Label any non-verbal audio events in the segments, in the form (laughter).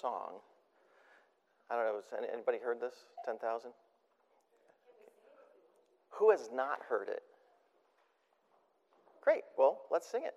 song. I don't know, has anybody heard this? 10,000? Who has not heard it? Great, well, let's sing it.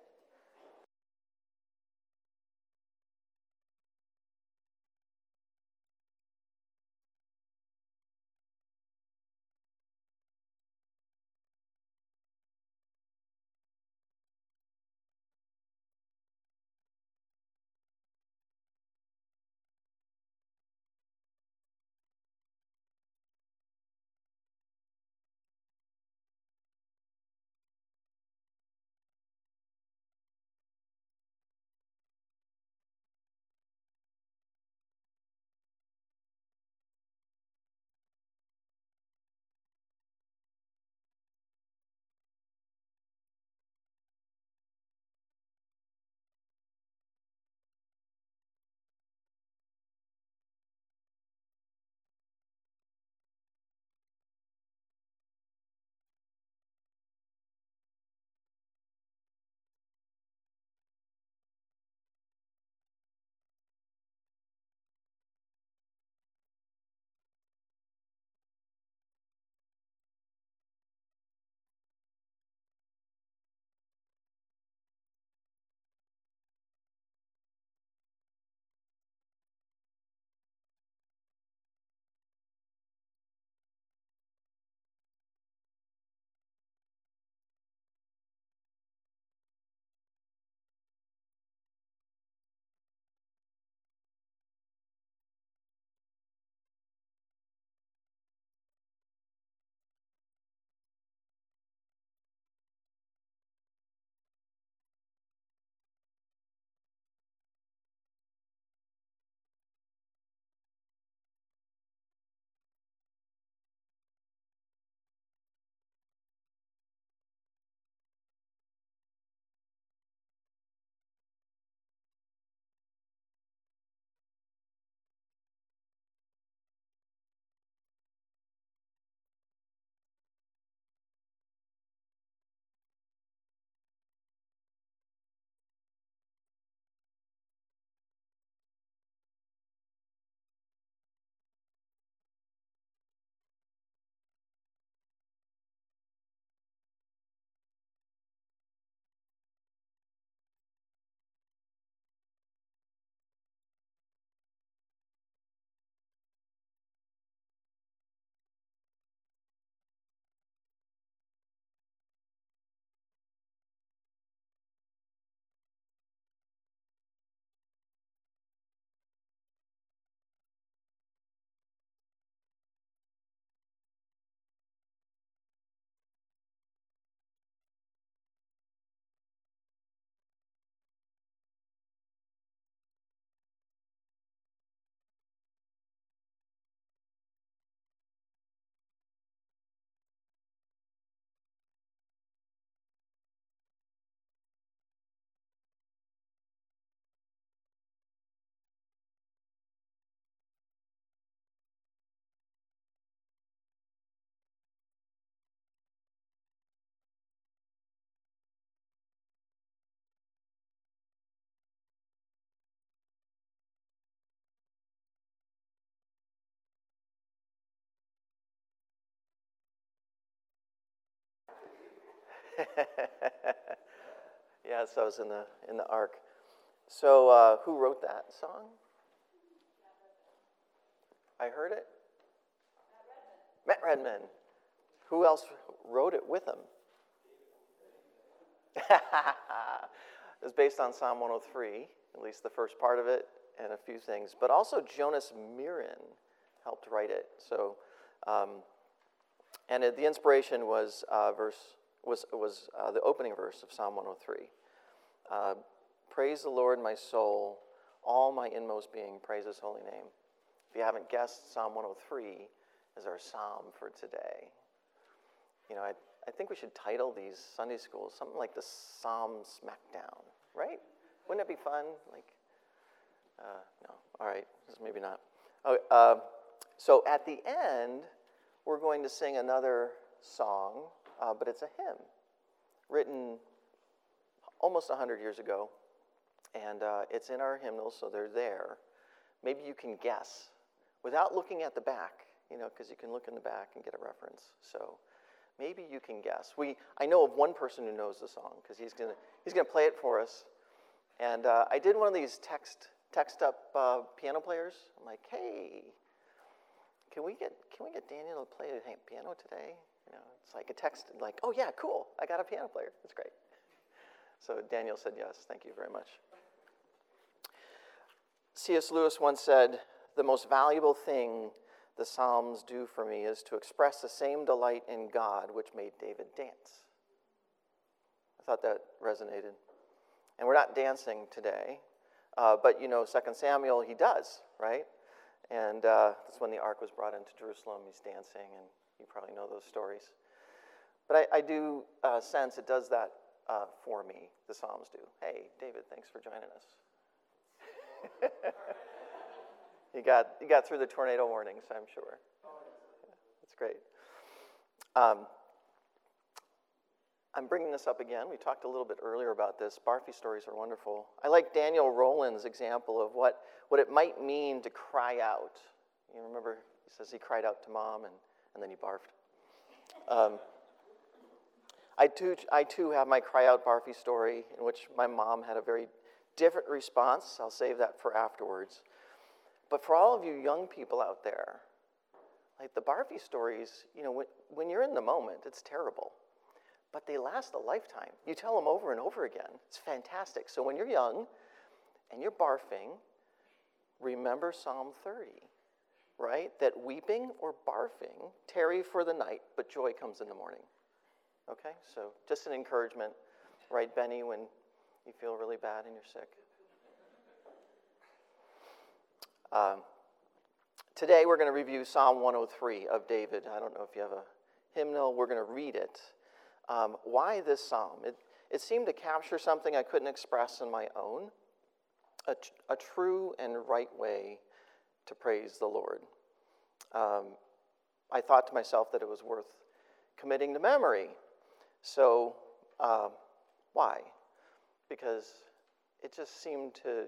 (laughs) yes, I was in the in the ark. So, uh, who wrote that song? I heard it. Matt Redman. Matt Redman. Who else wrote it with him? (laughs) it was based on Psalm 103, at least the first part of it, and a few things. But also Jonas Myrin helped write it. So, um, and it, the inspiration was uh, verse was, was uh, the opening verse of Psalm 103. Uh, praise the Lord, my soul, all my inmost being, praise his holy name. If you haven't guessed, Psalm 103 is our psalm for today. You know, I, I think we should title these Sunday schools something like the Psalm Smackdown, right? Wouldn't that be fun? Like, uh, no, all right, maybe not. Oh, uh, so at the end, we're going to sing another song uh, but it's a hymn written almost 100 years ago. And uh, it's in our hymnals, so they're there. maybe you can guess without looking at the back, you know, because you can look in the back and get a reference. So maybe you can guess. We, I know of one person who knows the song because he's going to he's gonna play it for us. And uh, I did one of these text, text up uh, piano players. I'm like, hey, can we get can we get Daniel to play piano today? You know, it's like a text, like, oh yeah, cool, I got a piano player. That's great. So Daniel said yes. Thank you very much. C.S. Lewis once said, "The most valuable thing the Psalms do for me is to express the same delight in God which made David dance." I thought that resonated. And we're not dancing today, uh, but you know, Second Samuel, he does, right? And uh, that's when the ark was brought into Jerusalem. He's dancing, and you probably know those stories. But I, I do uh, sense it does that uh, for me, the Psalms do. Hey, David, thanks for joining us. (laughs) you, got, you got through the tornado warnings, I'm sure. That's great. Um, I'm bringing this up again. We talked a little bit earlier about this. Barfy stories are wonderful. I like Daniel Rowland's example of what, what it might mean to cry out. You remember, he says he cried out to mom and, and then he barfed. Um, I, too, I too have my cry out Barfy story in which my mom had a very different response. I'll save that for afterwards. But for all of you young people out there, like the Barfy stories, you know, when, when you're in the moment, it's terrible but they last a lifetime. You tell them over and over again. It's fantastic. So when you're young and you're barfing, remember Psalm 30, right? That weeping or barfing tarry for the night, but joy comes in the morning. Okay? So just an encouragement, right, Benny, when you feel really bad and you're sick. Um, today we're going to review Psalm 103 of David. I don't know if you have a hymnal, we're going to read it. Um, why this psalm? It, it seemed to capture something I couldn't express in my own a, a true and right way to praise the Lord. Um, I thought to myself that it was worth committing to memory. So, uh, why? Because it just seemed to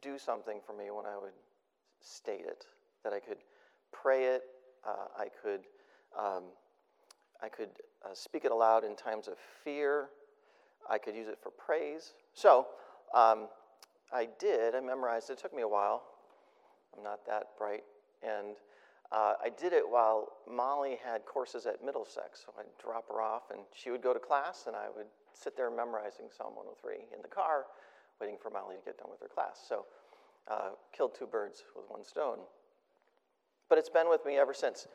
do something for me when I would state it, that I could pray it, uh, I could um, I could uh, speak it aloud in times of fear. I could use it for praise. So um, I did. I memorized. It took me a while. I'm not that bright. And uh, I did it while Molly had courses at Middlesex. So I'd drop her off, and she would go to class, and I would sit there memorizing Psalm 103 in the car, waiting for Molly to get done with her class. So uh, killed two birds with one stone. But it's been with me ever since.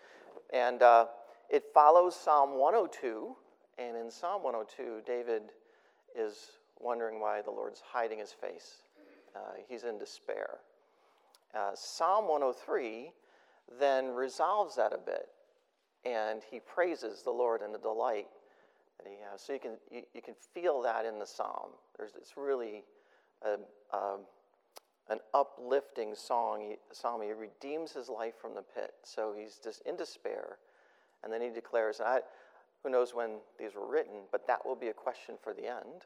And uh, it follows Psalm 102, and in Psalm 102, David is wondering why the Lord's hiding his face. Uh, he's in despair. Uh, Psalm 103 then resolves that a bit, and he praises the Lord in the delight that he has. So you can, you, you can feel that in the psalm. There's, it's really a, a, an uplifting song. He, psalm. He redeems his life from the pit. So he's just in despair and then he declares, I, who knows when these were written, but that will be a question for the end.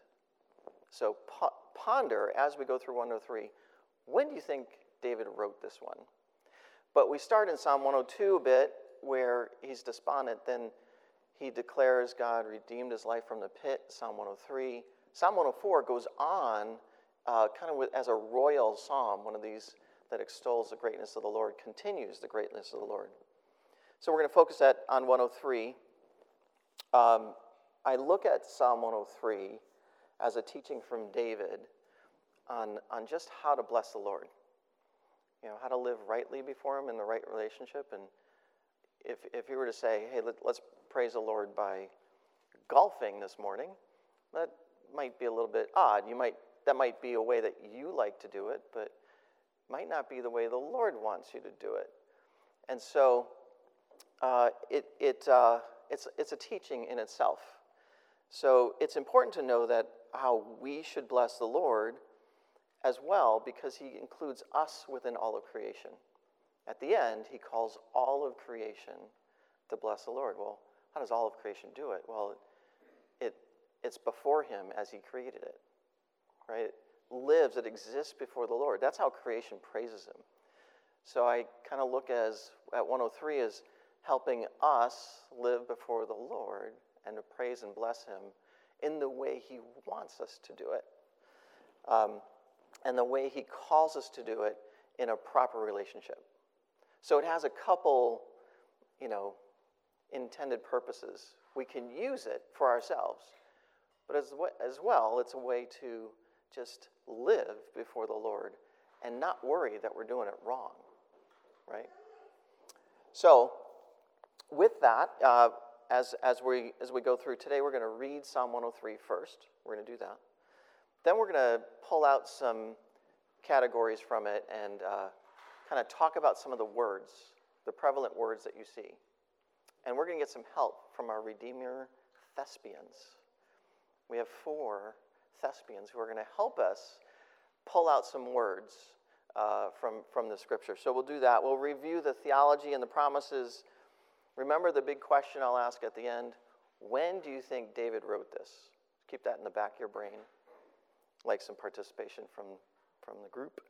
So ponder as we go through 103 when do you think David wrote this one? But we start in Psalm 102 a bit where he's despondent. Then he declares God redeemed his life from the pit, Psalm 103. Psalm 104 goes on uh, kind of with, as a royal psalm, one of these that extols the greatness of the Lord, continues the greatness of the Lord. So we're going to focus at, on 103. Um, I look at Psalm 103 as a teaching from David on, on just how to bless the Lord. You know, how to live rightly before Him in the right relationship. And if, if you were to say, hey, let, let's praise the Lord by golfing this morning, that might be a little bit odd. You might, that might be a way that you like to do it, but might not be the way the Lord wants you to do it. And so uh, it, it, uh, it's, it's a teaching in itself. So it's important to know that how we should bless the Lord as well because he includes us within all of creation. At the end, he calls all of creation to bless the Lord. Well, how does all of creation do it? Well, it, it's before him as he created it, right? It lives, it exists before the Lord. That's how creation praises him. So I kind of look as at 103 as helping us live before the Lord and to praise and bless Him in the way He wants us to do it, um, and the way He calls us to do it in a proper relationship. So it has a couple, you know, intended purposes. We can use it for ourselves, but as, as well, it's a way to just live before the Lord and not worry that we're doing it wrong, right? So, with that, uh, as, as, we, as we go through today, we're going to read Psalm 103 first. We're going to do that. Then we're going to pull out some categories from it and uh, kind of talk about some of the words, the prevalent words that you see. And we're going to get some help from our Redeemer thespians. We have four thespians who are going to help us pull out some words uh, from, from the scripture. So we'll do that. We'll review the theology and the promises. Remember the big question I'll ask at the end when do you think David wrote this? Keep that in the back of your brain, like some participation from, from the group.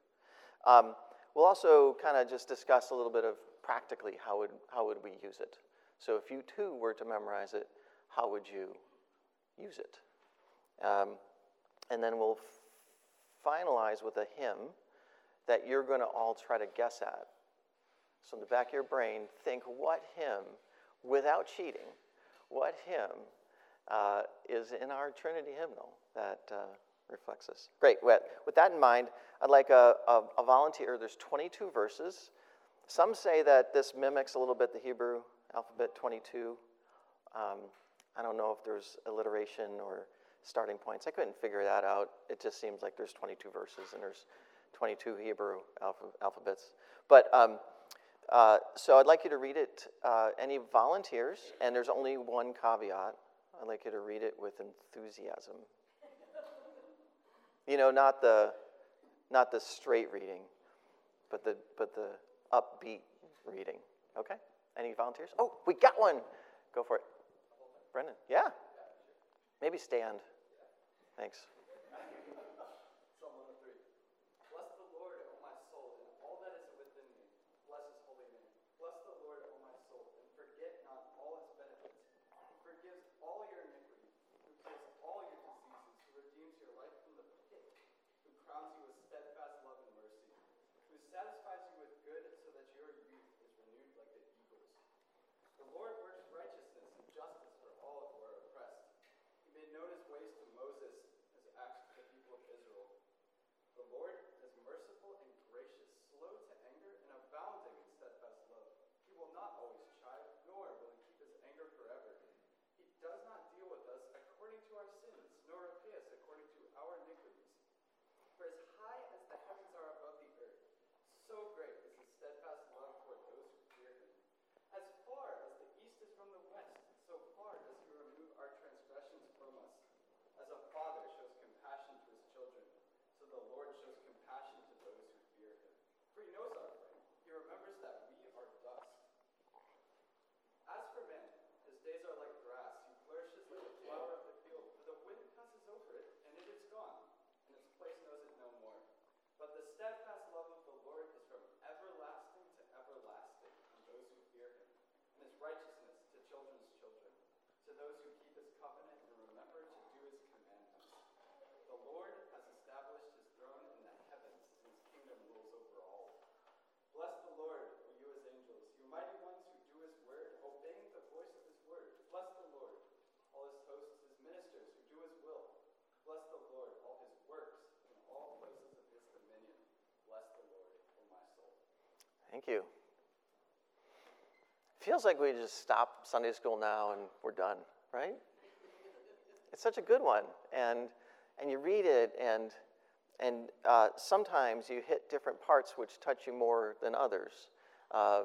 Um, we'll also kind of just discuss a little bit of practically how would, how would we use it. So if you too were to memorize it, how would you use it? Um, and then we'll finalize with a hymn that you're going to all try to guess at. So, in the back of your brain, think what hymn, without cheating, what hymn uh, is in our Trinity hymnal that uh, Great. With that in mind, I'd like a, a, a, volunteer. There's 22 verses. Some say that this mimics a little bit the Hebrew alphabet 22. Um, I don't know if there's alliteration or starting points. I couldn't figure that out. It just seems like there's 22 verses and there's 22 Hebrew alph- alphabets. But um, uh, so I'd like you to read it. Uh, any volunteers? And there's only one caveat. I'd like you to read it with enthusiasm. You know, not the not the straight reading, but the but the upbeat reading. Okay? Any volunteers? Oh, we got one. Go for it. Brendan. Yeah. Maybe stand. Thanks. Thank you. Feels like we just stop Sunday school now and we're done, right? It's such a good one, and and you read it, and and uh, sometimes you hit different parts which touch you more than others. Uh,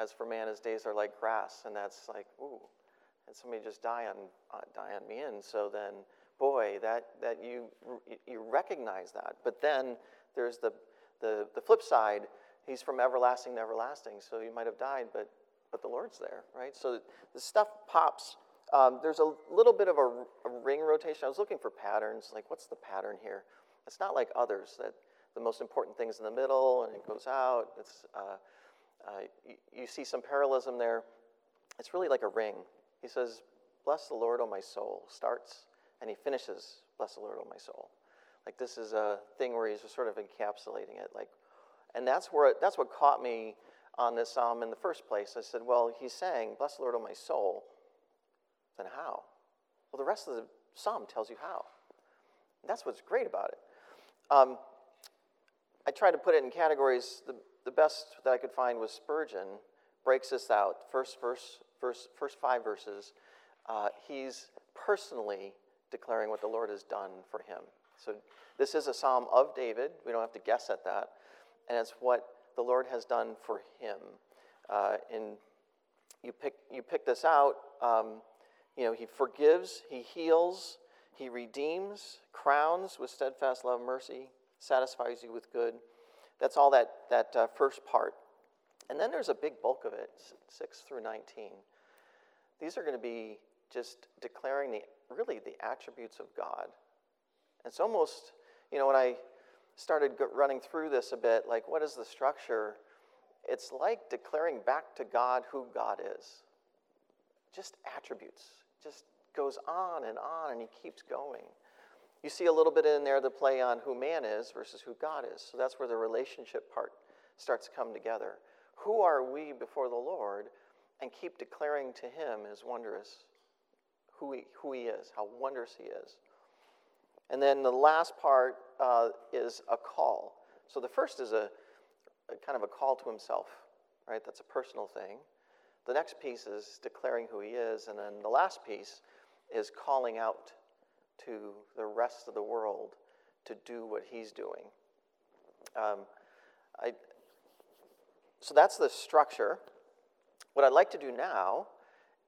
as for man, his days are like grass, and that's like ooh, and somebody just die on uh, die on me, and so then boy, that that you you recognize that, but then there's the the the flip side He's from everlasting to everlasting. So you might have died, but, but the Lord's there, right? So the stuff pops. Um, there's a little bit of a, a, ring rotation. I was looking for patterns, like what's the pattern here? It's not like others that the most important things in the middle, and it goes out. It's, uh, uh, you, you see some parallelism there. It's really like a ring. He says, Bless the Lord, O my soul, starts, and he finishes, Bless the Lord, O my soul. Like this is a thing where he's just sort of encapsulating it. Like, and that's where that's what caught me on this psalm in the first place. I said, Well, he's saying, Bless the Lord, O my soul. Then how? Well, the rest of the psalm tells you how. And that's what's great about it. Um, I tried to put it in categories. The, the best that I could find was Spurgeon breaks this out. First verse, verse first five verses. Uh, he's personally declaring what the Lord has done for him. So this is a psalm of David. We don't have to guess at that, and it's what the Lord has done for him. Uh, and you pick you pick this out. Um, you know, he forgives, he heals, he redeems, crowns with steadfast love, mercy, satisfies you with good. That's all that, that uh, first part. And then there's a big bulk of it, 6 through 19. These are going to be just declaring the really the attributes of God. It's almost, you know, when I started running through this a bit, like what is the structure? It's like declaring back to God who God is. Just attributes, just goes on and on and he keeps going. You see a little bit in there the play on who man is versus who God is. So that's where the relationship part starts to come together. Who are we before the Lord? And keep declaring to him his wondrous, who he, who he is, how wondrous he is. And then the last part uh, is a call. So the first is a, a kind of a call to himself, right? That's a personal thing. The next piece is declaring who he is. And then the last piece is calling out to the rest of the world to do what he's doing. Um, I, so that's the structure. What I'd like to do now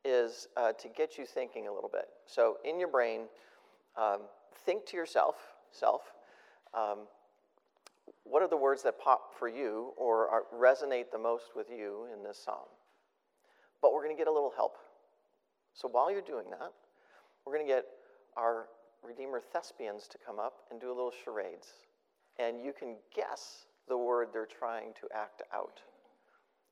is uh, to get you thinking a little bit. So in your brain, um, think to yourself, self, um, what are the words that pop for you or are, resonate the most with you in this psalm? But we're going to get a little help. So while you're doing that, we're going to get our Redeemer thespians to come up and do a little charades. And you can guess the word they're trying to act out.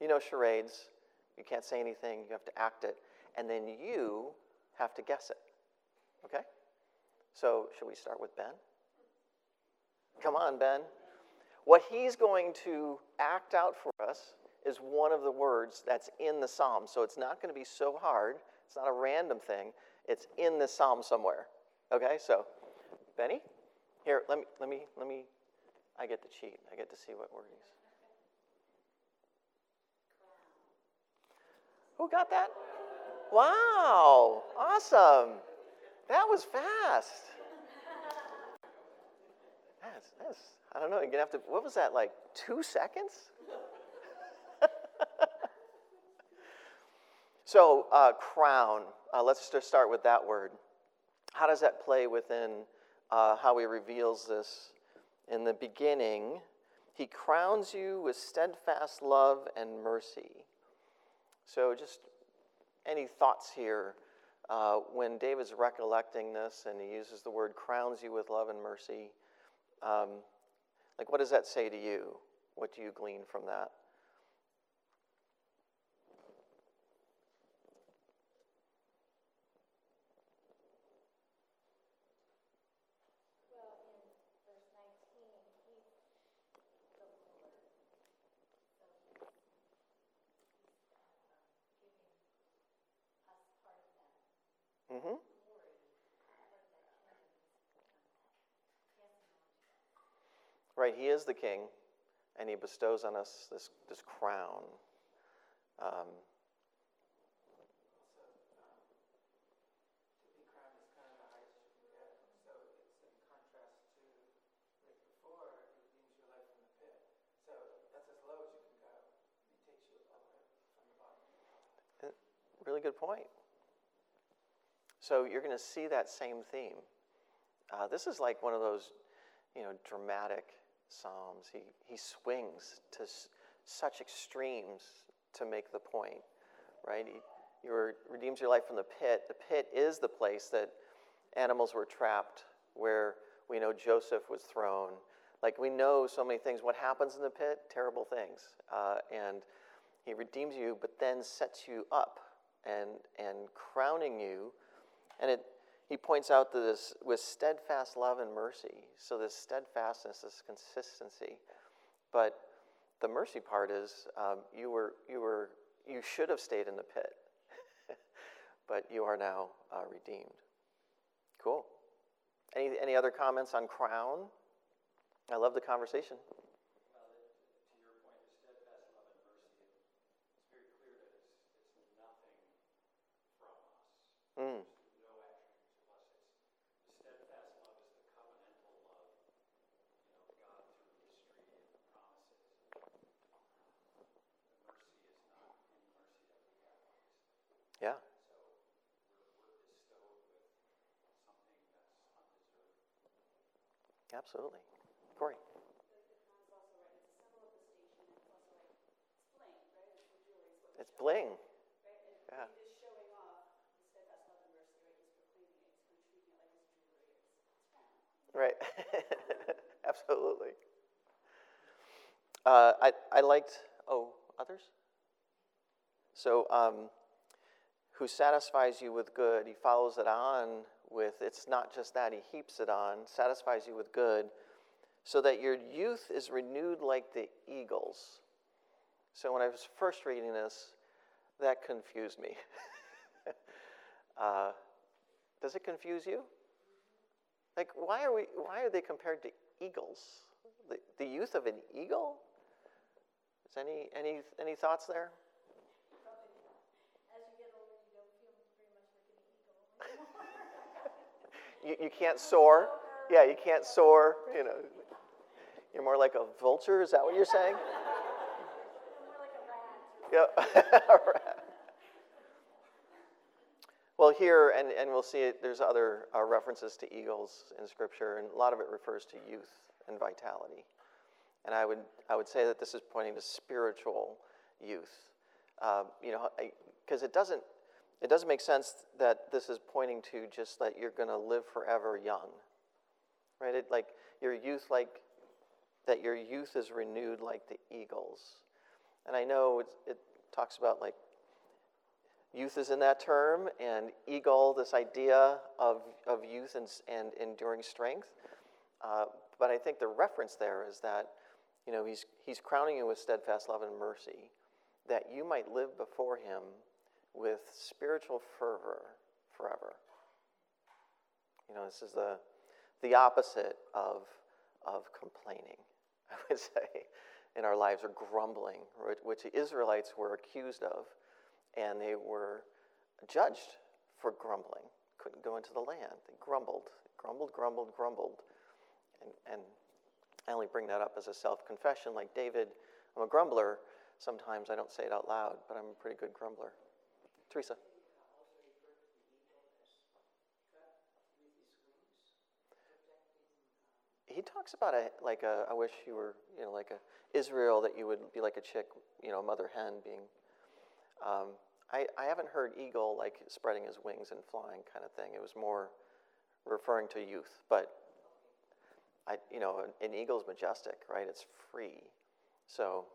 You know, charades, you can't say anything, you have to act it, and then you have to guess it. Okay? So, should we start with Ben? Come on, Ben. What he's going to act out for us is one of the words that's in the psalm. So it's not going to be so hard. It's not a random thing. It's in the psalm somewhere. Okay, so Benny, here, let me, let me, let me, I get to cheat. I get to see what word he's. Who got that? Wow, awesome. That was fast. That's, that's, I don't know, you're gonna have to, what was that, like two seconds? (laughs) So, uh, crown, uh, let's just start with that word. How does that play within uh, how he reveals this? In the beginning, he crowns you with steadfast love and mercy. So, just any thoughts here uh, when David's recollecting this and he uses the word crowns you with love and mercy? Um, like, what does that say to you? What do you glean from that? Mm-hmm. Right, he is the king, and he bestows on us this, this crown. Um, Really good point. So you're going to see that same theme. Uh, this is like one of those, you know, dramatic psalms. He, he swings to s- such extremes to make the point, right? He, he redeems your life from the pit. The pit is the place that animals were trapped, where we know Joseph was thrown. Like we know so many things. What happens in the pit? Terrible things. Uh, and he redeems you, but then sets you up and, and crowning you. And it, he points out that this with steadfast love and mercy. So this steadfastness, this consistency. But the mercy part is um, you were you were you should have stayed in the pit, (laughs) but you are now uh, redeemed. Cool. Any any other comments on crown? I love the conversation. Mm. Yeah. Absolutely. Corey. It's bling. Yeah. Right. (laughs) Absolutely. Uh, I, I liked, oh, others? So, um, who satisfies you with good, he follows it on with, it's not just that, he heaps it on, satisfies you with good, so that your youth is renewed like the eagles. So when I was first reading this, that confused me. (laughs) uh, does it confuse you? Like, why are, we, why are they compared to eagles? The, the youth of an eagle? Is any, any, any thoughts there? You, you can't soar. Yeah, you can't soar. You know, you're more like a vulture. Is that what you're saying? Yeah. (laughs) well, here, and, and we'll see it, there's other uh, references to eagles in Scripture, and a lot of it refers to youth and vitality. And I would, I would say that this is pointing to spiritual youth. Uh, you know, because it doesn't, it doesn't make sense that this is pointing to just that you're going to live forever young, right? It, like your youth, like that your youth is renewed like the eagles. And I know it talks about like youth is in that term, and eagle, this idea of, of youth and, and enduring strength. Uh, but I think the reference there is that, you know, he's, he's crowning you with steadfast love and mercy, that you might live before him with spiritual fervor forever. You know, this is the, the opposite of, of complaining, (laughs) I would say, in our lives, or grumbling, which the Israelites were accused of, and they were judged for grumbling. Couldn't go into the land. They grumbled, grumbled, grumbled, grumbled. And, and I only bring that up as a self confession, like David. I'm a grumbler. Sometimes I don't say it out loud, but I'm a pretty good grumbler. Teresa. He talks about a like a. I wish you were you know like a Israel that you would be like a chick you know mother hen being. Um, I I haven't heard eagle like spreading his wings and flying kind of thing. It was more referring to youth, but I you know an, an eagle's majestic, right? It's free, so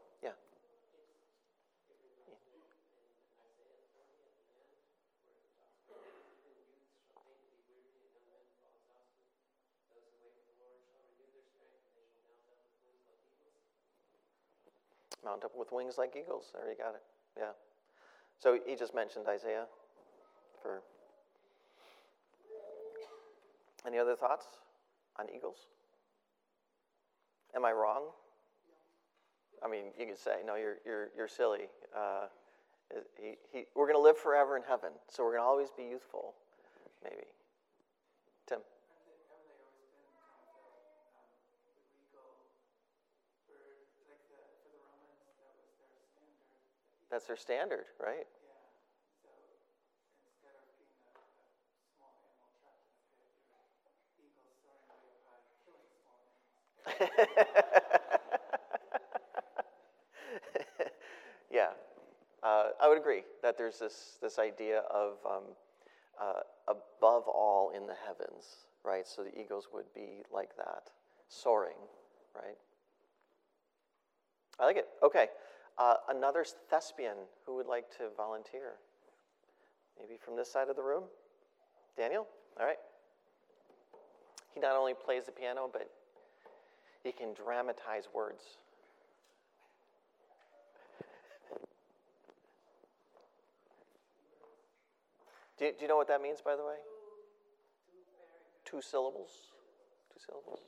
Mount up with wings like eagles. There you got it. Yeah. So he just mentioned Isaiah for. Any other thoughts on eagles? Am I wrong? I mean, you could say, no, you're, you're, you're silly. Uh, he, he, we're going to live forever in heaven, so we're going to always be youthful, maybe. Tim? That's their standard, right? (laughs) yeah, uh, I would agree that there's this, this idea of um, uh, above all in the heavens, right? So the eagles would be like that, soaring right? I like it. Okay. Uh, another thespian who would like to volunteer? Maybe from this side of the room? Daniel? All right. He not only plays the piano, but he can dramatize words. Do do you know what that means, by the way? Two syllables. Two syllables.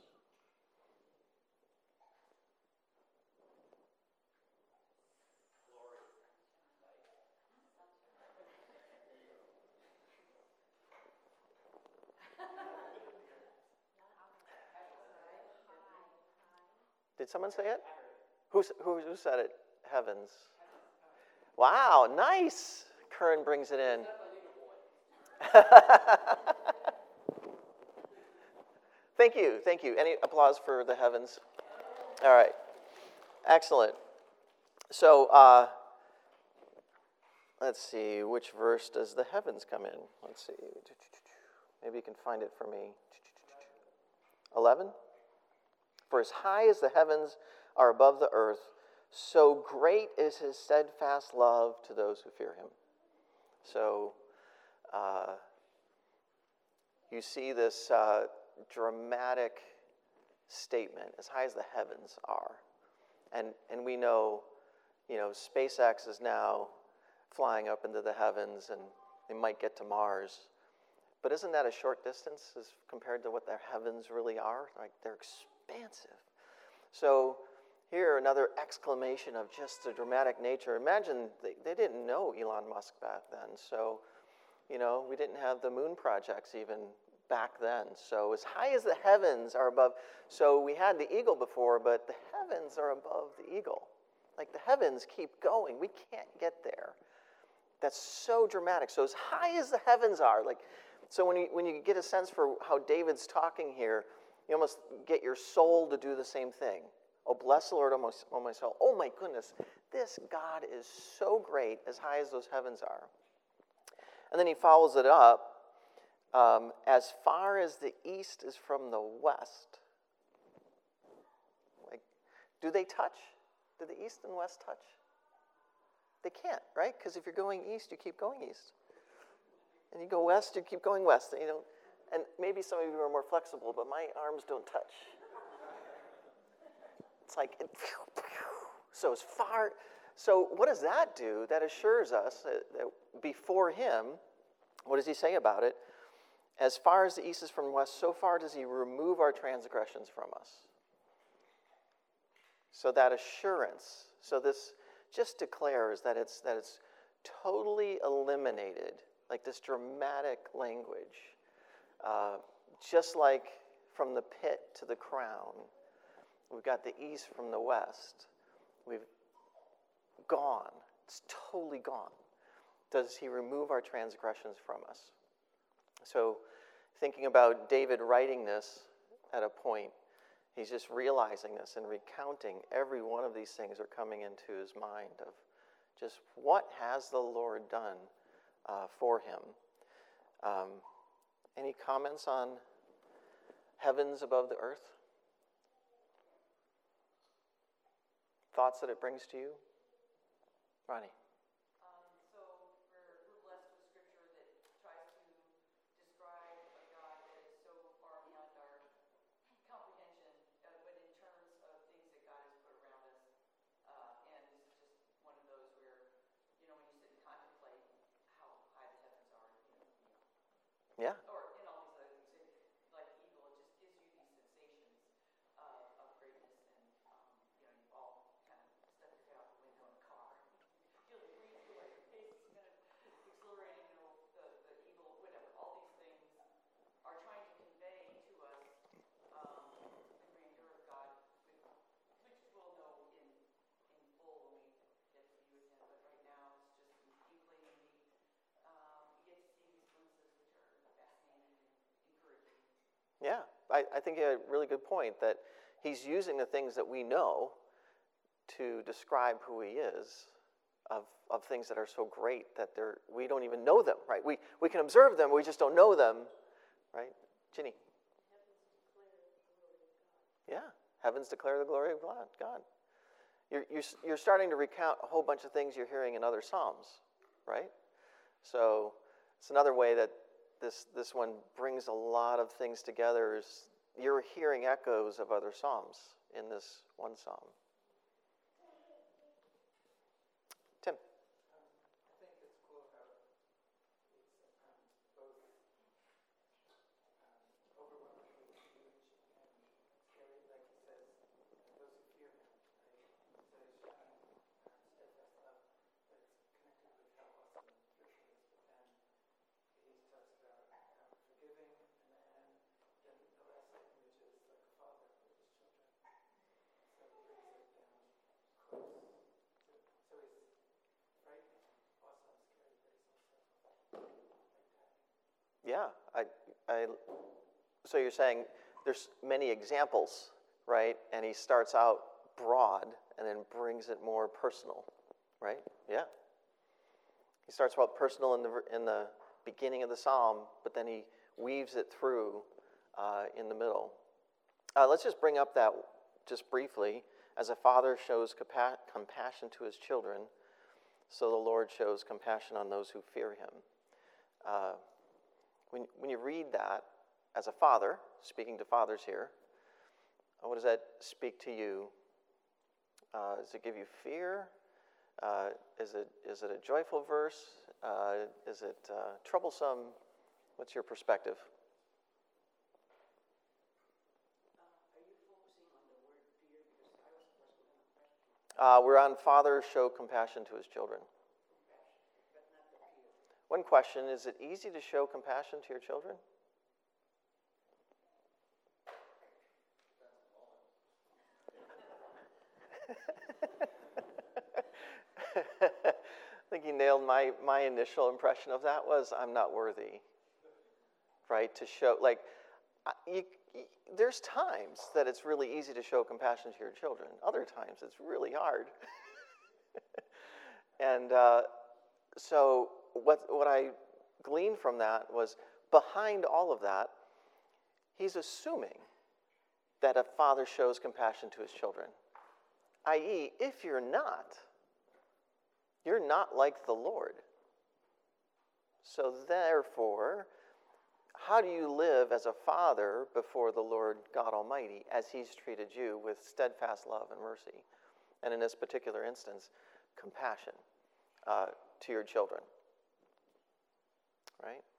Did someone say it? Who, who, who said it? Heavens. Wow, nice. Curran brings it in. (laughs) thank you, thank you. Any applause for the heavens? All right, excellent. So, uh, let's see, which verse does the heavens come in? Let's see. Maybe you can find it for me. 11? For as high as the heavens are above the earth, so great is his steadfast love to those who fear him. So uh, you see this uh, dramatic statement as high as the heavens are. And, and we know, you know, SpaceX is now flying up into the heavens and they might get to Mars. But isn't that a short distance as compared to what their heavens really are? Like they're expansive. So here, another exclamation of just the dramatic nature. Imagine they, they didn't know Elon Musk back then. So, you know, we didn't have the moon projects even back then. So, as high as the heavens are above, so we had the eagle before, but the heavens are above the eagle. Like the heavens keep going. We can't get there. That's so dramatic. So, as high as the heavens are, like, so when you, when you get a sense for how David's talking here, you almost get your soul to do the same thing. Oh, bless the Lord, O my, my soul. Oh, my goodness, this God is so great as high as those heavens are. And then he follows it up um, as far as the east is from the west. Like, do they touch? Do the east and west touch? They can't, right? Because if you're going east, you keep going east. And you go west, you keep going west. And you don't, and maybe some of you are more flexible, but my arms don't touch. It's like, so as far, so what does that do? That assures us that before Him, what does He say about it? As far as the east is from west, so far does He remove our transgressions from us. So that assurance, so this just declares that it's, that it's totally eliminated, like this dramatic language uh, just like from the pit to the crown, we've got the east from the west. We've gone. It's totally gone. Does he remove our transgressions from us? So, thinking about David writing this at a point, he's just realizing this and recounting every one of these things are coming into his mind of just what has the Lord done uh, for him. Um, any comments on heavens above the earth? Thoughts that it brings to you? Ronnie. Yeah. Or in all these other things, like Eagle, it just gives you these sensations of, of greatness, and um, you know, you've all kind of stuck your head out the window in a car. You feel the breeze, feel like your face is kind of exhilarating, you know, the, the Eagle, whatever. All these things are trying to convey to us um, the grandeur of God, which we'll know in, in full when we get to be with Him. But right now, it's just deeply maybe um, you get to see these glimpses which are fascinating and encouraging. Yeah, I, I think a really good point that he's using the things that we know to describe who he is of, of things that are so great that they're, we don't even know them, right? We, we can observe them, we just don't know them, right? Ginny? Yeah, Heavens declare the glory of God. You're, you're, you're starting to recount a whole bunch of things you're hearing in other Psalms, right? So it's another way that this, this one brings a lot of things together is you're hearing echoes of other Psalms in this one Psalm. Yeah, I, I, so you're saying there's many examples, right? And he starts out broad and then brings it more personal, right? Yeah. He starts out personal in the, in the beginning of the psalm, but then he weaves it through uh, in the middle. Uh, let's just bring up that just briefly. As a father shows compa- compassion to his children, so the Lord shows compassion on those who fear him. Uh, when, when you read that as a father, speaking to fathers here, uh, what does that speak to you? Uh, does it give you fear? Uh, is, it, is it a joyful verse? Uh, is it uh, troublesome? What's your perspective? Uh, we're on Father show compassion to his children. One question Is it easy to show compassion to your children? (laughs) I think you nailed my, my initial impression of that was I'm not worthy. Right? To show, like, you, you, there's times that it's really easy to show compassion to your children. Other times it's really hard. (laughs) and uh, so what, what I gleaned from that was behind all of that, he's assuming that a father shows compassion to his children. I.e., if you're not, you're not like the Lord. So, therefore, how do you live as a father before the Lord God Almighty as He's treated you with steadfast love and mercy? And in this particular instance, compassion uh, to your children right?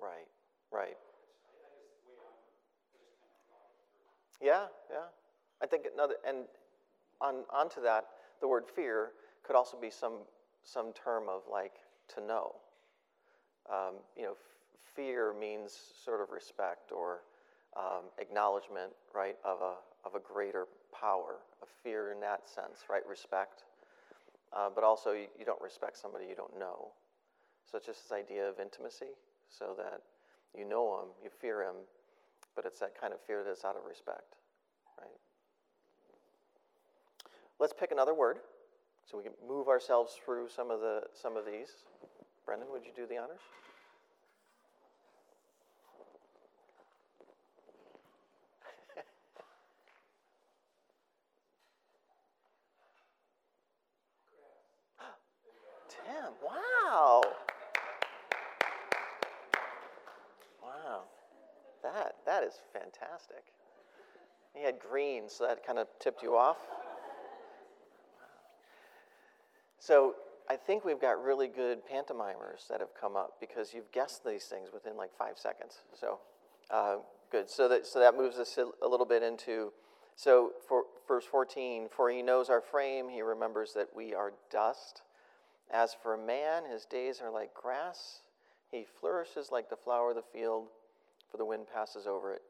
Right, right. Yeah, yeah. I think another, and on onto that, the word fear could also be some some term of like to know. Um, you know, f- fear means sort of respect or um, acknowledgement, right, of a of a greater power. A fear in that sense, right? Respect, uh, but also you, you don't respect somebody you don't know. So it's just this idea of intimacy so that you know him, you fear him, but it's that kind of fear that's out of respect, right? Let's pick another word so we can move ourselves through some of the some of these. Brendan, would you do the honors? Tim, wow. That, that is fantastic. He had green, so that kind of tipped you off. So I think we've got really good pantomimers that have come up because you've guessed these things within like five seconds. So, uh, good. So that, so that moves us a little bit into, so for verse 14, for he knows our frame, he remembers that we are dust. As for man, his days are like grass. He flourishes like the flower of the field, for the wind passes over it,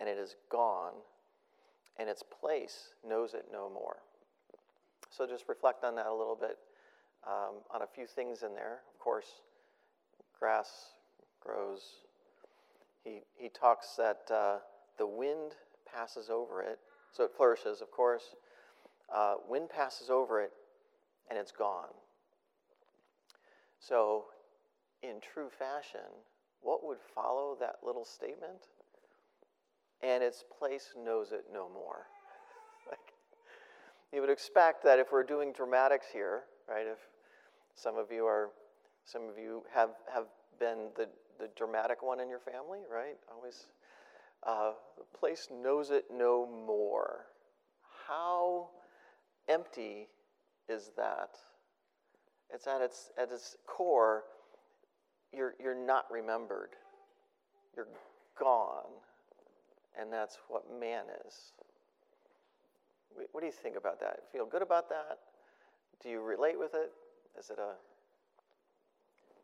and it is gone, and its place knows it no more. So just reflect on that a little bit, um, on a few things in there. Of course, grass grows. He, he talks that uh, the wind passes over it, so it flourishes, of course. Uh, wind passes over it, and it's gone. So, in true fashion, what would follow that little statement? And its place knows it no more. (laughs) like, you would expect that if we're doing dramatics here, right? If some of you are, some of you have have been the the dramatic one in your family, right? Always, uh, the place knows it no more. How empty is that? It's at its at its core. You're you're not remembered. You're gone, and that's what man is. What do you think about that? Feel good about that? Do you relate with it? Is it a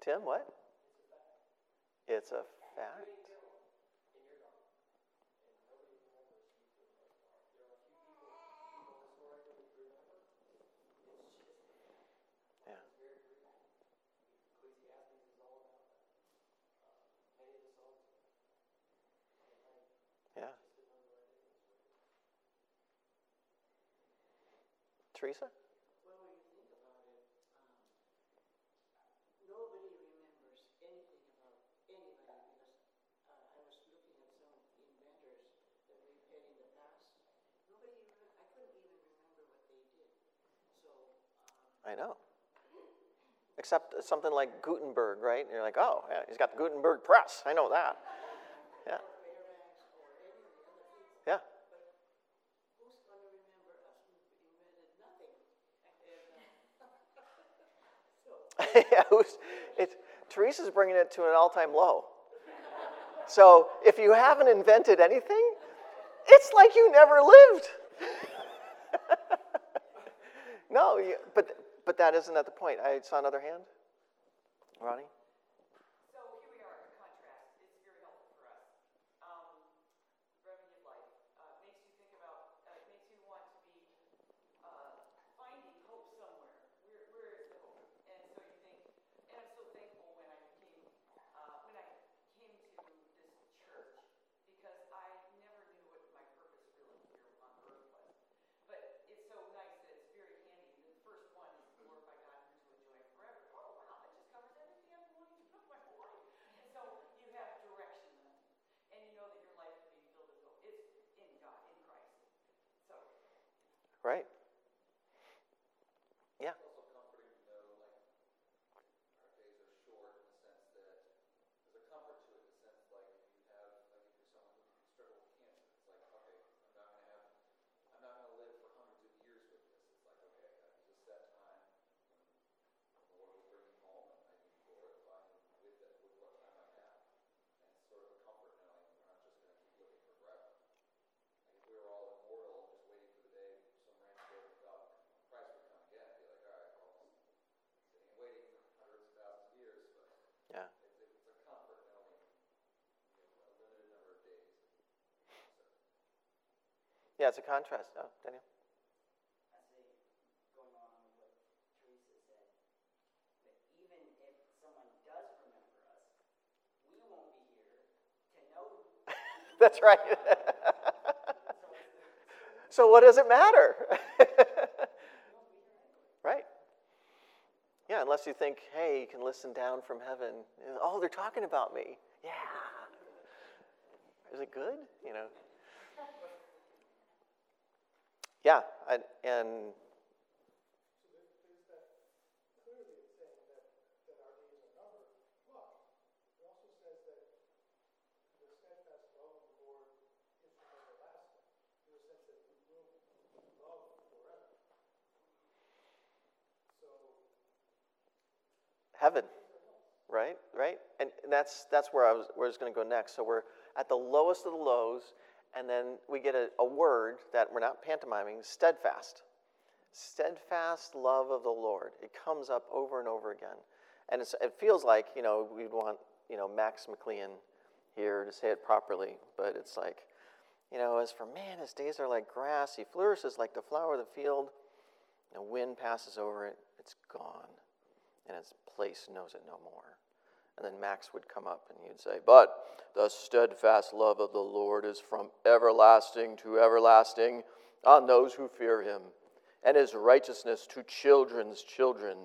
Tim? What? It's a fact. Yeah. Yeah. Teresa? Well, when you think about it, um, nobody remembers anything about anybody because uh, I was looking at some of the inventors that we've had in the past. Nobody, remem- I couldn't even remember what they did. So, um, I know. Except something like Gutenberg, right? And you're like, oh, yeah, he's got the Gutenberg press. I know that. Yeah. Fairbanks or any of the other things, Yeah. who's going to remember us who invented nothing? (laughs) Yeah, who's, it's, Teresa's bringing it to an all time low. So if you haven't invented anything, it's like you never lived. (laughs) no, you, but, but that isn't at the point. I saw another hand. Ronnie? So here we are, a contrast. It's very helpful for us. Um, brevity of life uh, makes you think about, uh, makes you want to be uh, finding hope somewhere. Where, where is the hope? And so you think, and I'm so thankful when I came, uh, when I came to this church because I never knew what my purpose really here on earth was. But it's so nice that it's very handy. The first one is glorify God and to enjoy it forever. Oh wow, that just covers everything I've been wanting to do my whole life. And so you have direction then, and you know that your life can be filled with hope. It's in God, in Christ. So Right. Yeah. It's also comforting to know, like, our days are short in the sense that there's a comfort to it in the sense, like, if you have, like, if you're someone who struggles with cancer, it's like, okay, I'm not gonna have, I'm not gonna live for hundreds of years with this. It's like, okay, I got just that time when the Lord will bring me home and I can glorify Him with it, with what time I have. And it's sort of a comfort knowing we're not just gonna keep living forever. Like, if we were all immortal, just waiting for the day some random day we thought Christ would come again, it'd be like, all right, well, sitting and waiting for hundreds of thousands of years, but Yeah. it's, it's a comfort knowing you know, a limited number of days. So, Yeah, it's a contrast. Oh, Daniel? I say, going on with what Teresa said, that even if someone does remember us, we won't be here to know. That's right. (laughs) so what does it matter? (laughs) right. Yeah, unless you think, hey, you can listen down from heaven. Oh, they're talking about me. Yeah. Is it good? You know. Yeah, I, and Heaven, right? Right? And that's, that's where I was, where I was going to go next. So we're at the lowest of the lows, and then we get a, a word that we're not pantomiming steadfast. Steadfast love of the Lord. It comes up over and over again. And it feels like, you know, we'd want, you know, Max McLean here to say it properly, but it's like, you know, as for man, his days are like grass. He flourishes like the flower of the field. The wind passes over it, it's gone, and its place knows it no more. And then Max would come up and he'd say, But the steadfast love of the Lord is from everlasting to everlasting on those who fear him, and his righteousness to children's children,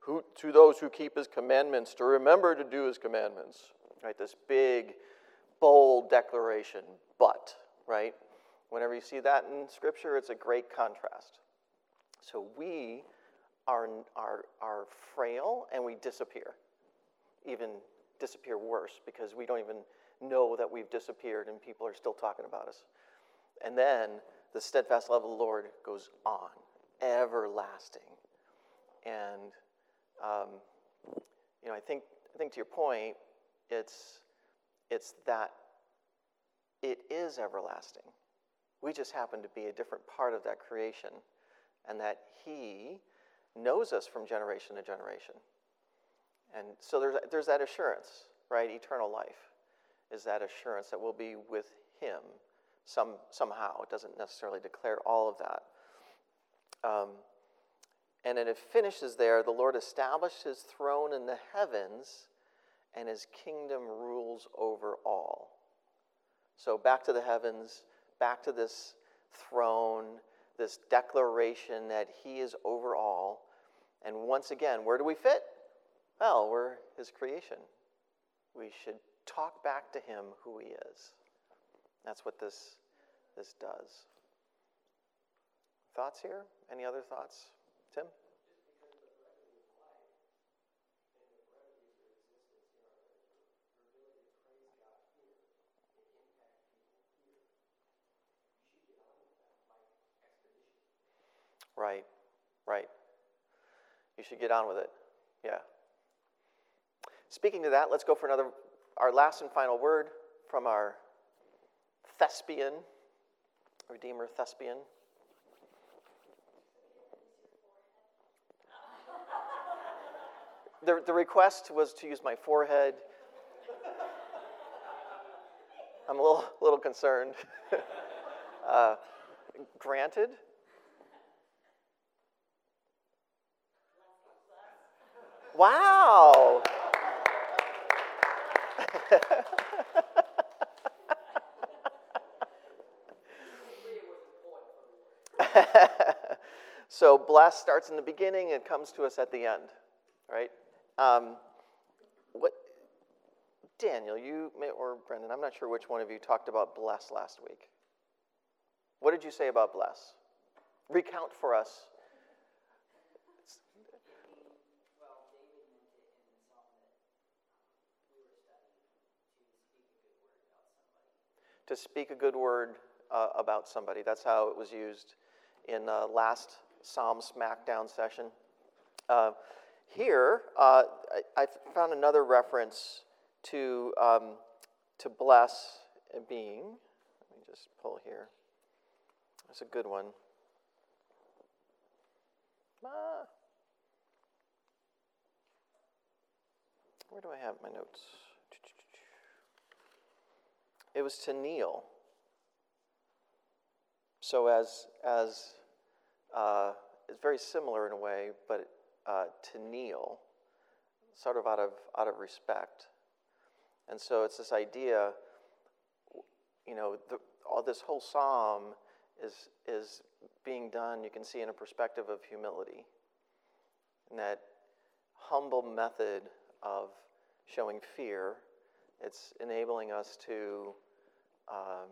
who, to those who keep his commandments, to remember to do his commandments. Right? This big, bold declaration, but, right? Whenever you see that in Scripture, it's a great contrast. So we are, are, are frail and we disappear. Even disappear worse because we don't even know that we've disappeared and people are still talking about us. And then the steadfast love of the Lord goes on, everlasting. And, um, you know, I think, I think to your point, it's, it's that it is everlasting. We just happen to be a different part of that creation and that He knows us from generation to generation. And so there's, there's that assurance, right? Eternal life is that assurance that we'll be with Him some, somehow. It doesn't necessarily declare all of that. Um, and then it finishes there the Lord established His throne in the heavens, and His kingdom rules over all. So back to the heavens, back to this throne this declaration that He is over all. And once again, where do we fit? Well, we're His creation. We should talk back to Him who He is. That's what this, this does. Thoughts here? Any other thoughts? Tim? Right, right. You should get on with it. Yeah. Speaking to that, let's go for another, our last and final word from our thespian, Redeemer thespian. The, the request was to use my forehead. I'm a little, little concerned. (laughs) uh, granted. Wow. (laughs) so bless starts in the beginning and comes to us at the end, right? Um, what, Daniel, you or Brendan, I'm not sure which one of you talked about bless last week. What did you say about bless? Recount for us to speak a good word uh, about somebody. That's how it was used in uh, last Psalm Smackdown session. Uh, here, uh, I, I, found another reference to, um, to bless a being. Let me just pull here. That's a good one. Where do I have my notes? It was to kneel. So as as uh, it's very similar in a way, but uh, to kneel, sort of out of out of respect. And so it's this idea, you know, the, all this whole psalm is is being done. You can see in a perspective of humility, and that humble method of showing fear. It's enabling us to um,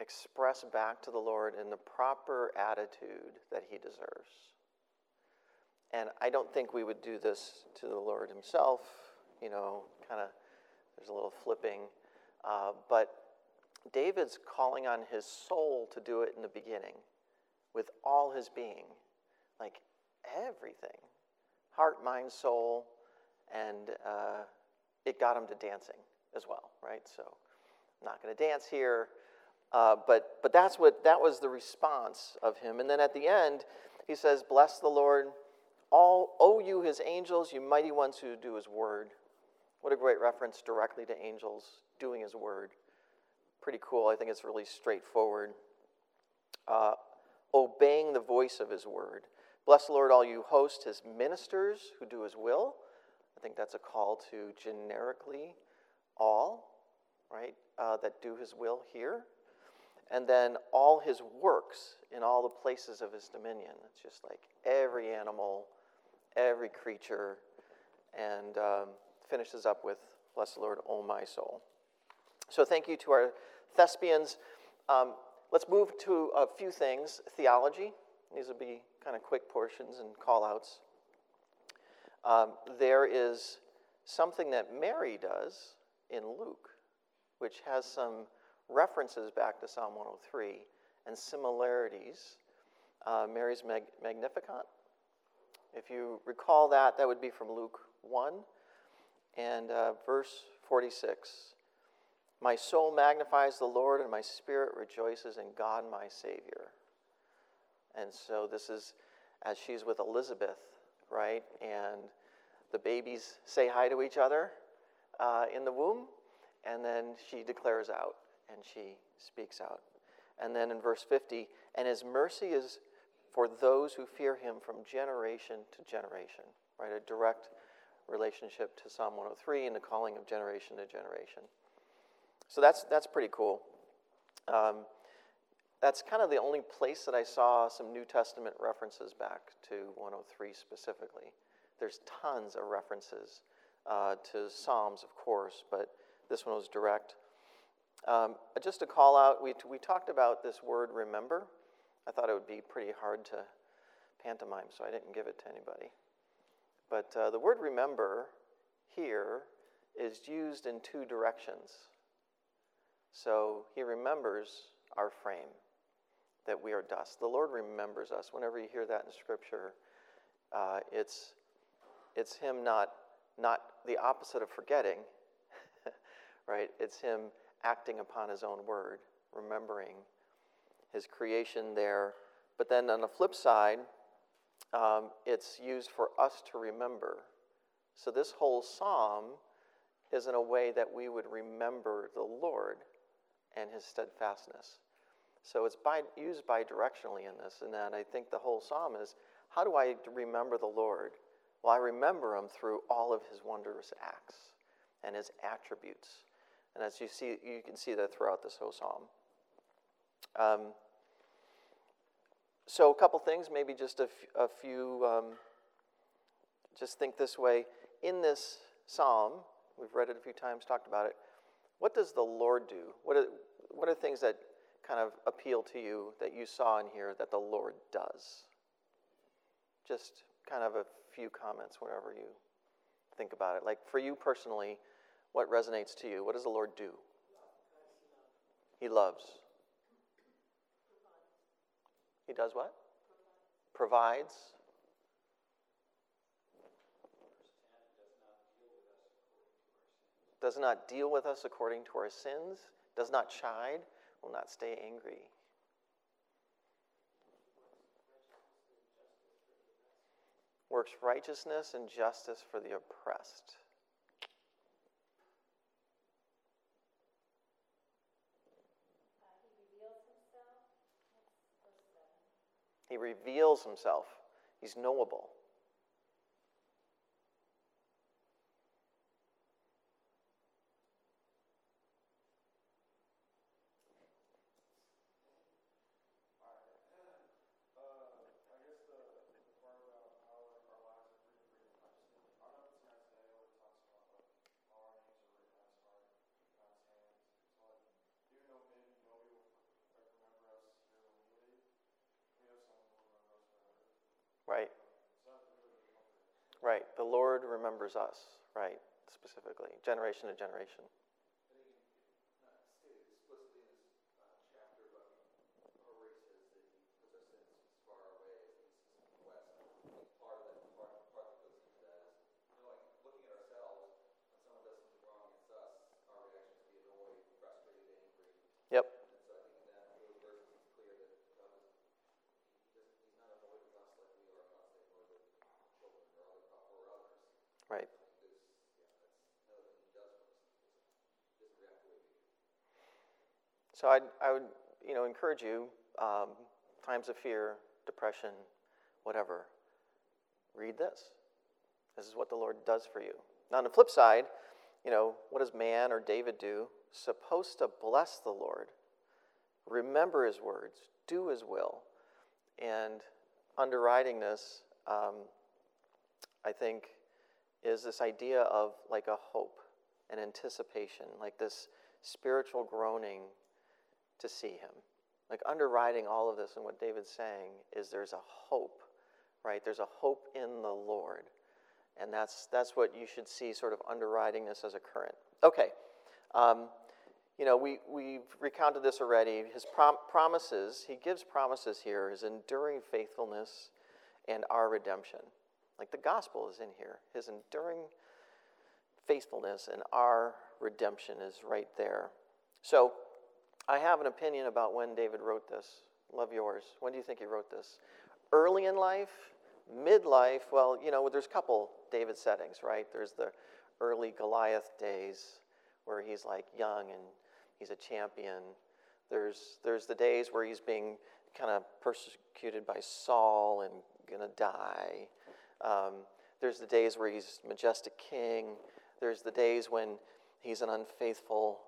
express back to the Lord in the proper attitude that He deserves. And I don't think we would do this to the Lord Himself, you know, kind of, there's a little flipping. Uh, but David's calling on his soul to do it in the beginning with all his being, like everything heart, mind, soul. and uh, it got him to dancing as well, right? So, not going to dance here, uh, but but that's what that was the response of him. And then at the end, he says, "Bless the Lord, all owe you His angels, you mighty ones who do His word." What a great reference directly to angels doing His word. Pretty cool. I think it's really straightforward. Uh, obeying the voice of His word. Bless the Lord, all you host, His ministers who do His will. I think that's a call to generically all, right, uh, that do His will here. And then all His works in all the places of His dominion. It's just like every animal, every creature, and um, finishes up with, Bless the Lord, O my soul. So thank you to our thespians. Um, let's move to a few things theology. These will be kind of quick portions and call outs. Um, there is something that Mary does in Luke, which has some references back to Psalm 103 and similarities. Uh, Mary's Mag- Magnificat. If you recall that, that would be from Luke 1 and uh, verse 46. My soul magnifies the Lord, and my spirit rejoices in God my Savior. And so this is as she's with Elizabeth, right? And the babies say hi to each other uh, in the womb, and then she declares out and she speaks out. And then in verse 50, and his mercy is for those who fear him from generation to generation, right? A direct relationship to Psalm 103 and the calling of generation to generation. So that's, that's pretty cool. Um, that's kind of the only place that I saw some New Testament references back to 103 specifically. There's tons of references uh, to Psalms, of course, but this one was direct. Um, just to call out, we, we talked about this word remember. I thought it would be pretty hard to pantomime, so I didn't give it to anybody. But uh, the word remember here is used in two directions. So he remembers our frame, that we are dust. The Lord remembers us. Whenever you hear that in Scripture, uh, it's, it's him not, not the opposite of forgetting, right? It's him acting upon his own word, remembering his creation there. But then on the flip side, um, it's used for us to remember. So this whole psalm is in a way that we would remember the Lord and his steadfastness. So it's by, used bidirectionally in this, and then I think the whole psalm is how do I remember the Lord? Well, I remember him through all of his wondrous acts and his attributes. And as you see, you can see that throughout this whole psalm. Um, so, a couple things, maybe just a, f- a few, um, just think this way. In this psalm, we've read it a few times, talked about it. What does the Lord do? What are, what are things that kind of appeal to you that you saw in here that the Lord does? Just kind of a few comments whenever you think about it. Like for you personally, what resonates to you? What does the Lord do? He loves. He does what? Provides. Does not deal with us according to our sins. Does not chide. Will not stay angry. Works righteousness and justice for the oppressed. He reveals himself. He's knowable. Right. Right. The Lord remembers us, right, specifically, generation to generation. So I'd, I would, you know, encourage you, um, times of fear, depression, whatever, read this. This is what the Lord does for you. Now, on the flip side, you know, what does man or David do? Supposed to bless the Lord, remember his words, do his will. And underwriting this, um, I think, is this idea of like a hope, an anticipation, like this spiritual groaning to see him. Like underwriting all of this and what David's saying is there's a hope, right? There's a hope in the Lord. And that's, that's what you should see sort of underwriting this as a current. Okay. Um, you know, we, we've recounted this already. His prom- promises, he gives promises here, his enduring faithfulness and our redemption. Like the gospel is in here. His enduring faithfulness and our redemption is right there. So, I have an opinion about when David wrote this. Love yours. When do you think he wrote this? Early in life, midlife. Well, you know, there's a couple David settings, right? There's the early Goliath days where he's like young and he's a champion. There's there's the days where he's being kind of persecuted by Saul and gonna die. Um, there's the days where he's majestic king. There's the days when he's an unfaithful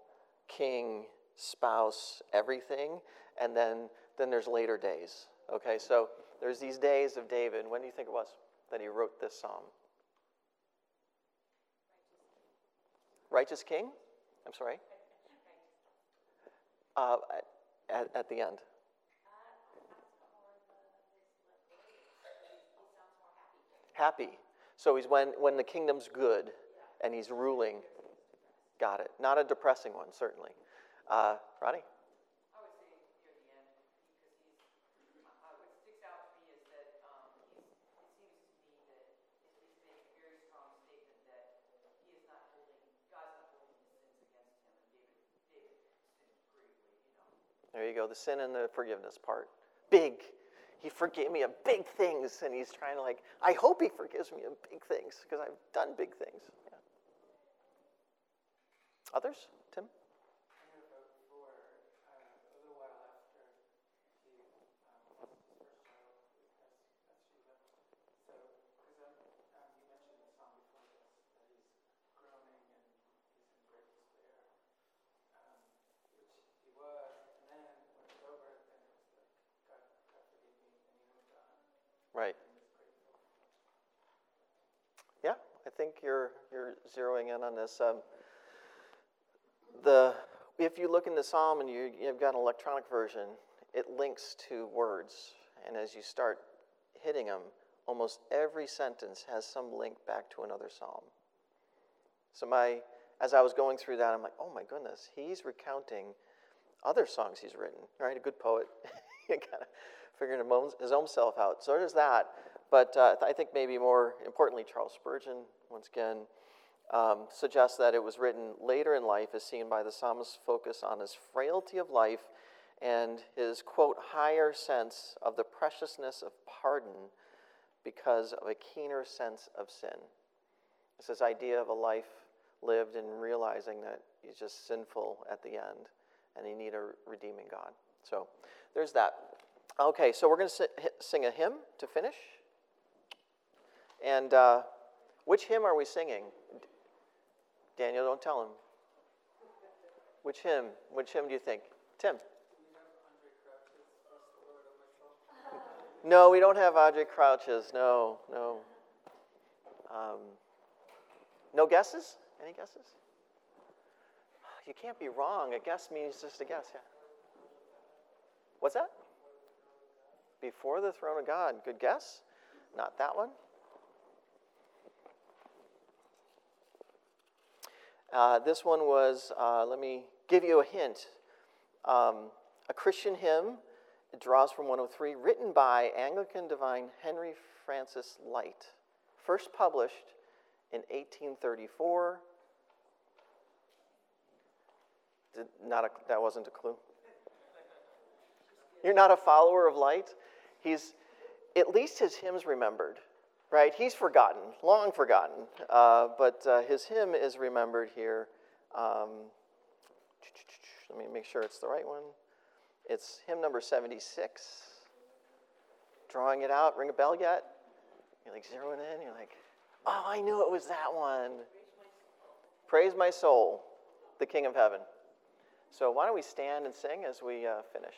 king, spouse, everything. And then, then there's later days. Okay, so there's these days of David. When do you think it was that he wrote this psalm? Righteous king? I'm sorry? Uh, at, at the end. Happy. So he's when, when the kingdom's good and he's ruling. Got it. Not a depressing one, certainly. Uh, Ronnie? I would say near the end, because he's, what sticks out to me is that, he's, it seems to me that he's he's making a very strong statement that he is not holding, God's not holding his sins against him, and David, David sinned gravely, you know. There you go. The sin and the forgiveness part. Big. He forgave me of big things, and he's trying to like, I hope he forgives me of big things because I've done big things. Yeah. Others? Tim? I knew about for uh, a little while after he um, lost his first child with Bathsheba. So, because um, um, you mentioned the song before this, that he's groaning and he's in great despair, um, which he was. And then when it was over, then it was like, God, God forgive me, and he moved on Right. Yeah, I think you're you're zeroing in on this. Um, the if you look in the psalm and you, you've got an electronic version, it links to words, and as you start hitting them, almost every sentence has some link back to another psalm. So my as I was going through that, I'm like, oh my goodness, he's recounting other songs he's written. Right, a good poet, (laughs) kind of figuring his own- self out. So there's that. But uh, I think maybe more importantly, Charles Spurgeon, once again, um, suggests that it was written later in life as seen by the psalmist's focus on his frailty of life and his, quote, higher sense of the preciousness of pardon because of a keener sense of sin. It's this idea of a life lived in realizing that he's just sinful at the end and he need a redeeming God. So there's that. Okay, so we're going to sing a hymn to finish. And uh, which hymn are we singing? Daniel, don't tell him. Which hymn? Which hymn do you think? Tim? No, we don't have Andraé Crouch's. No, no. Um, no guesses? Any guesses? You can't be wrong. A guess means just a guess, yeah. What's that? Before the throne of God. Good guess. Not that one. Uh, this one was, uh, let me give you a hint. Um, a Christian hymn. It draws from 103, written by Anglican divine Henry Francis Lyte. First published in 1834. Did not a, that wasn't a clue. You're not a follower of Lyte. He's, at least his hymns remembered, right? He's forgotten, long forgotten, uh, but uh, his hymn is remembered here. Um, Let me make sure it's the right one. It's hymn number 76. Drawing it out, ring a bell yet? You're like zeroing in, you're like, oh, I knew it was that one. Praise my soul, the King of Heaven. So why don't we stand and sing as we uh, finish?